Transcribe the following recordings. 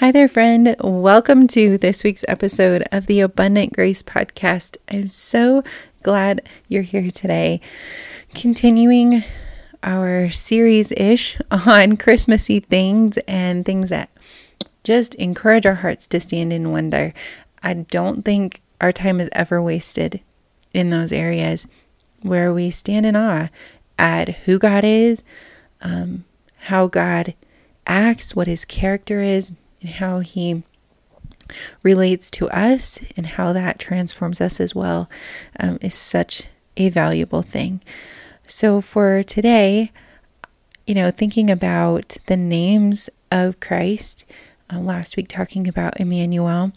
Hi there, friend. Welcome to this week's episode of the Abundant Grace Podcast. I'm so glad you're here today. Continuing our series ish on Christmassy things and things that just encourage our hearts to stand in wonder. I don't think our time is ever wasted in those areas where we stand in awe at who God is, um, how God acts, what his character is, and how he relates to us and how that transforms us as well um, is such a valuable thing. So, for today, you know, thinking about the names of Christ, uh, last week talking about Emmanuel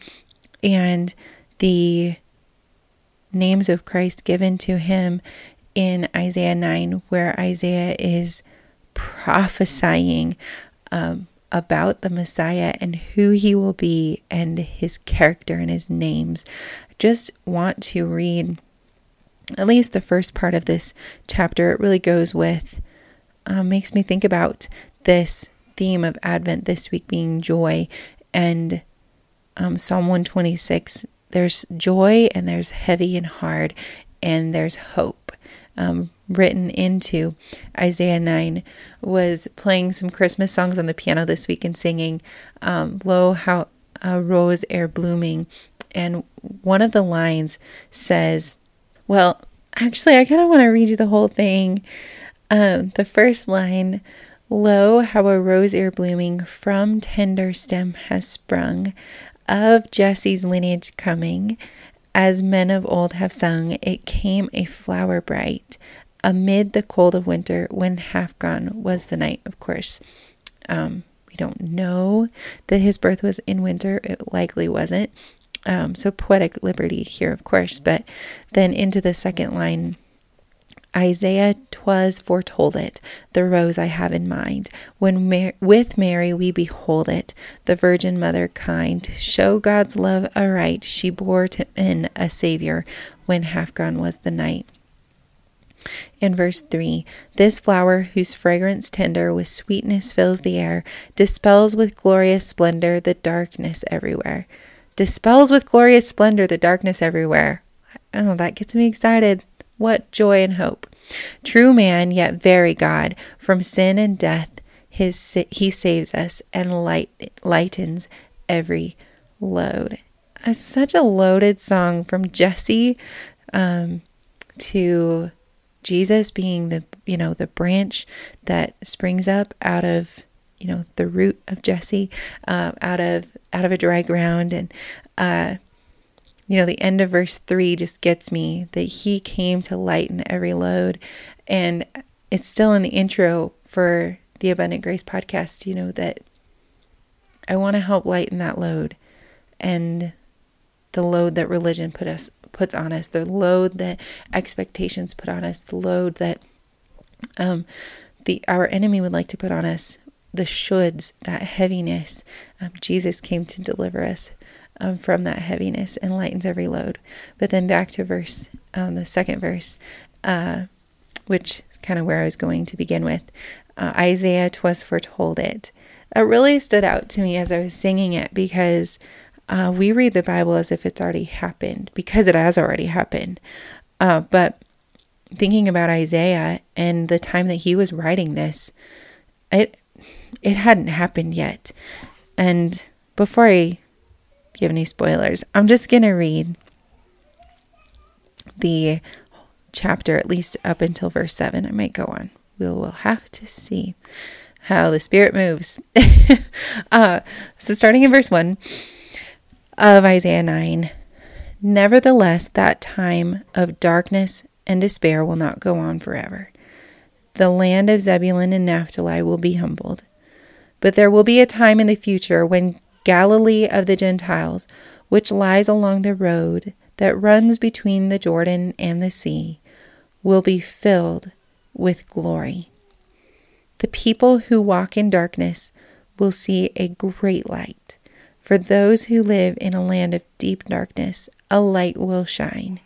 and the names of Christ given to him in Isaiah 9, where Isaiah is prophesying um, about the Messiah and who he will be and his character and his names. Just want to read at least the first part of this chapter. It really goes with, uh, makes me think about this theme of Advent this week being joy and um, Psalm 126. There's joy and there's heavy and hard and there's hope. Um, written into Isaiah 9 was playing some Christmas songs on the piano this week and singing, um, Lo, how a rose e'er blooming. And one of the lines says, well, actually, I kind of want to read you the whole thing. Um, the first line, Lo, how a rose e'er blooming from tender stem has sprung, of Jesse's lineage coming. As men of old have sung, it came a flower bright, amid the cold of winter when half gone was the night, of course. Um, we don't know that his birth was in winter. It likely wasn't. Um, so poetic liberty here, of course. But then into the second line, Isaiah twas foretold it, the rose I have in mind. When Mar- with Mary we behold it, the Virgin Mother kind, show God's love aright, she bore to in a Savior when half gone was the night. In verse 3, this flower, whose fragrance tender with sweetness fills the air, dispels with glorious splendor the darkness everywhere. Dispels with glorious splendor the darkness everywhere. Oh, that gets me excited. What joy and hope. True man, yet very God, from sin and death, his, he saves us and light, lightens every load. It's such a loaded song from Jesse um, to Jesus being the, you know, the branch that springs up out of, you know, the root of Jesse, uh, out of out of a dry ground, and uh, you know, the end of verse three just gets me that He came to lighten every load, and it's still in the intro for the Abundant Grace podcast. You know that I want to help lighten that load, and the load that religion put us puts on us, the load that expectations put on us, the load that um, the our enemy would like to put on us, the shoulds, that heaviness. Um, Jesus came to deliver us um, from that heaviness and lightens every load. But then back to verse, um, the second verse, uh, which is kind of where I was going to begin with. Uh, Isaiah, twas foretold it. That really stood out to me as I was singing it because uh, we read the Bible as if it's already happened because it has already happened. Uh, but thinking about Isaiah and the time that he was writing this, it it hadn't happened yet. And before I give any spoilers, I'm just gonna read the chapter at least up until verse seven. I might go on. We'll we'll have to see how the Spirit moves. uh, so starting in verse one of Isaiah 9. Nevertheless, that time of darkness and despair will not go on forever. The land of Zebulun and Naphtali will be humbled. But there will be a time in the future when Galilee of the Gentiles, which lies along the road that runs between the Jordan and the sea, will be filled with glory. The people who walk in darkness will see a great light. For those who live in a land of deep darkness, a light will shine.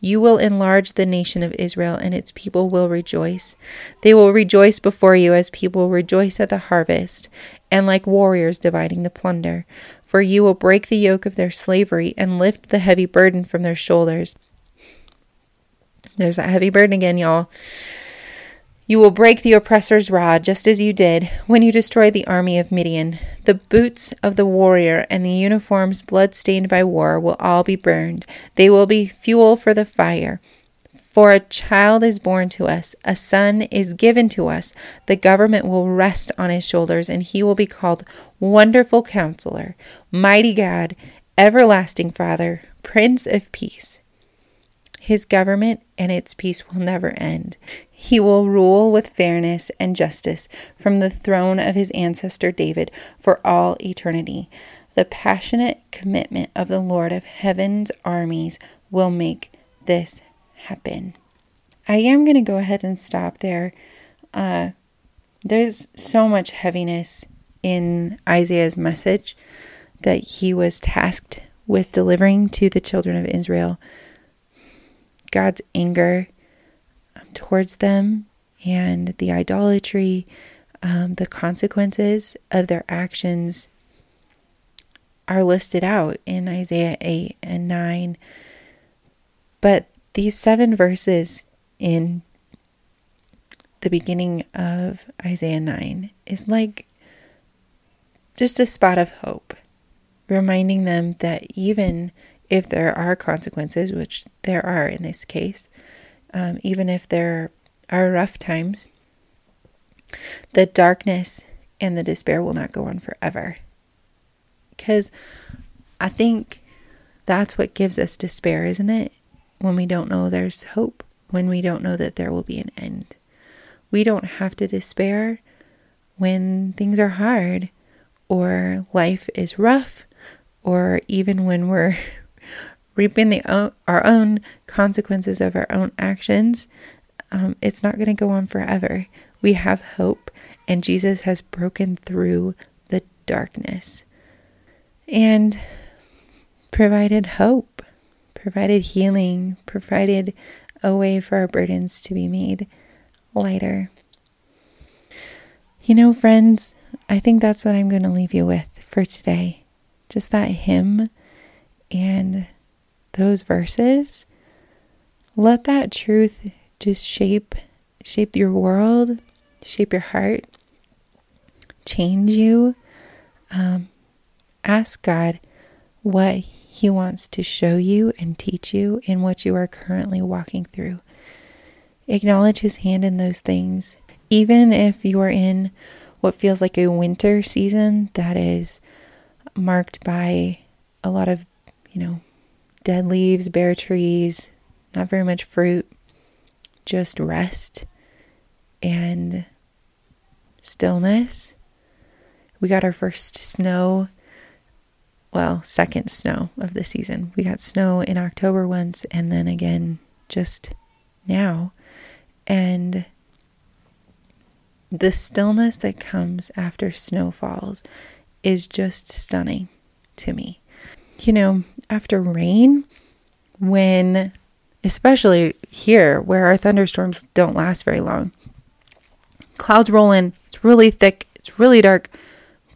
You will enlarge the nation of Israel, and its people will rejoice. They will rejoice before you as people rejoice at the harvest, and like warriors dividing the plunder. For you will break the yoke of their slavery and lift the heavy burden from their shoulders. There's that heavy burden again, y'all. You will break the oppressor's rod, just as you did when you destroyed the army of Midian. The boots of the warrior and the uniforms blood stained by war will all be burned. They will be fuel for the fire. For a child is born to us, a son is given to us. The government will rest on his shoulders, and he will be called Wonderful Counselor, Mighty God, Everlasting Father, Prince of Peace. His government and its peace will never end. He will rule with fairness and justice from the throne of his ancestor David for all eternity. The passionate commitment of the Lord of heaven's armies will make this happen. I am going to go ahead and stop there. Uh, there's so much heaviness in Isaiah's message that he was tasked with delivering to the children of Israel. God's anger um, towards them and the idolatry, um, the consequences of their actions are listed out in Isaiah 8 and 9. But these seven verses in the beginning of Isaiah 9 is like just a spot of hope, reminding them that even if there are consequences, which there are in this case, um, even if there are rough times, the darkness and the despair will not go on forever. Because I think that's what gives us despair, isn't it? When we don't know there's hope, when we don't know that there will be an end. We don't have to despair when things are hard or life is rough or even when we're reaping the own, our own consequences of our own actions, um, it's not going to go on forever. We have hope, and Jesus has broken through the darkness and provided hope, provided healing, provided a way for our burdens to be made lighter. You know, friends, I think that's what I'm going to leave you with for today. Just that hymn and those verses, let that truth just shape shape your world, shape your heart, change you. Um, ask God what He wants to show you and teach you in what you are currently walking through. Acknowledge His hand in those things, even if you are in what feels like a winter season that is marked by a lot of, you know, dead leaves, bare trees, not very much fruit, just rest and stillness. We got our first snow, well, second snow of the season. We got snow in October once and then again just now. And the stillness that comes after snow falls is just stunning to me you know, after rain, when, especially here where our thunderstorms don't last very long, clouds roll in, it's really thick, it's really dark,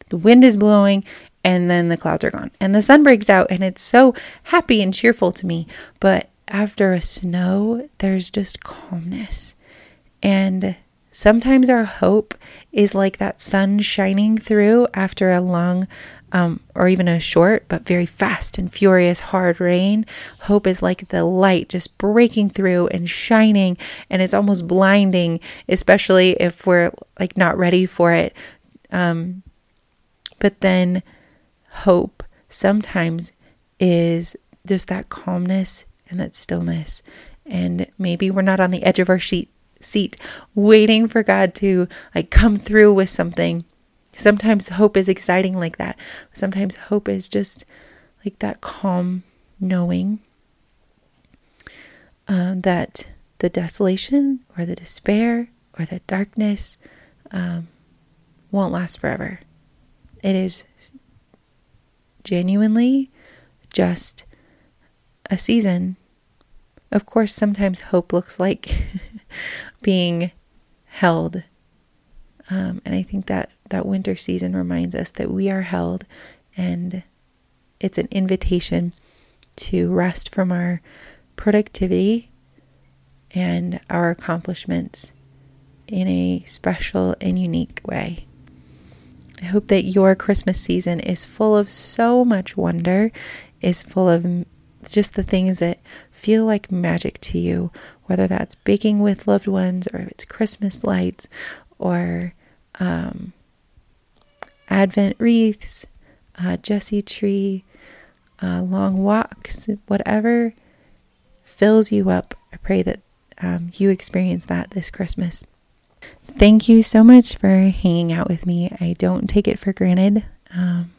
the wind is blowing, and then the clouds are gone. And the sun breaks out, and it's so happy and cheerful to me. But after a snow, there's just calmness. And sometimes our hope is like that sun shining through after a long um, or even a short but very fast and furious hard rain. Hope is like the light just breaking through and shining, and it's almost blinding, especially if we're like not ready for it. Um, but then hope sometimes is just that calmness and that stillness. And maybe we're not on the edge of our seat, seat waiting for God to like come through with something Sometimes hope is exciting like that. Sometimes hope is just like that calm knowing uh, that the desolation or the despair or the darkness um, won't last forever. It is genuinely just a season. Of course, sometimes hope looks like being held. Um, and I think that that winter season reminds us that we are held and it's an invitation to rest from our productivity and our accomplishments in a special and unique way. I hope that your Christmas season is full of so much wonder, is full of just the things that feel like magic to you, whether that's baking with loved ones or if it's Christmas lights or um, Advent wreaths, uh, Jesse tree, uh, long walks, whatever fills you up. I pray that um, you experience that this Christmas. Thank you so much for hanging out with me. I don't take it for granted. Um,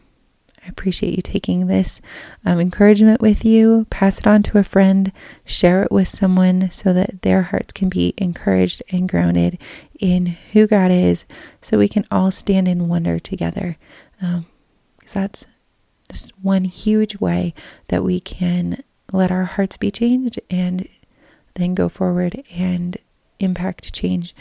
I appreciate you taking this um, encouragement with you. Pass it on to a friend, share it with someone so that their hearts can be encouraged and grounded in who God is, so we can all stand in wonder together. Because um, that's just one huge way that we can let our hearts be changed and then go forward and impact change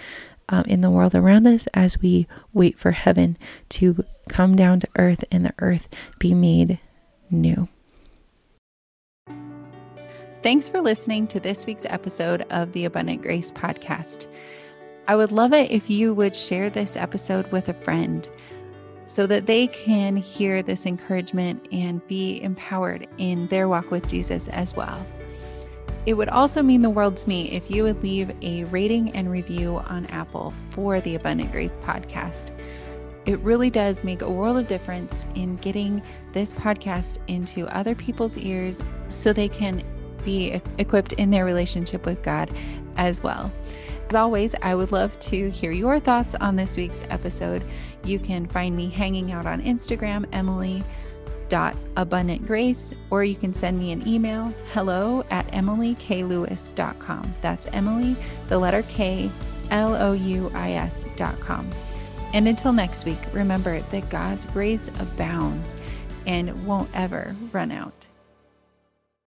um, in the world around us as we wait for heaven to come down to earth and the earth be made new. Thanks for listening to this week's episode of the Abundant Grace Podcast. I would love it if you would share this episode with a friend so that they can hear this encouragement and be empowered in their walk with Jesus as well. It would also mean the world to me if you would leave a rating and review on Apple for the Abundant Grace podcast. It really does make a world of difference in getting this podcast into other people's ears so they can be equipped in their relationship with God as well. As always, I would love to hear your thoughts on this week's episode. You can find me hanging out on Instagram, Emily abundantgrace, or you can send me an email, hello at emilyklewis.com. That's Emily, the letter K, L O U I S.com. And until next week, remember that God's grace abounds and won't ever run out.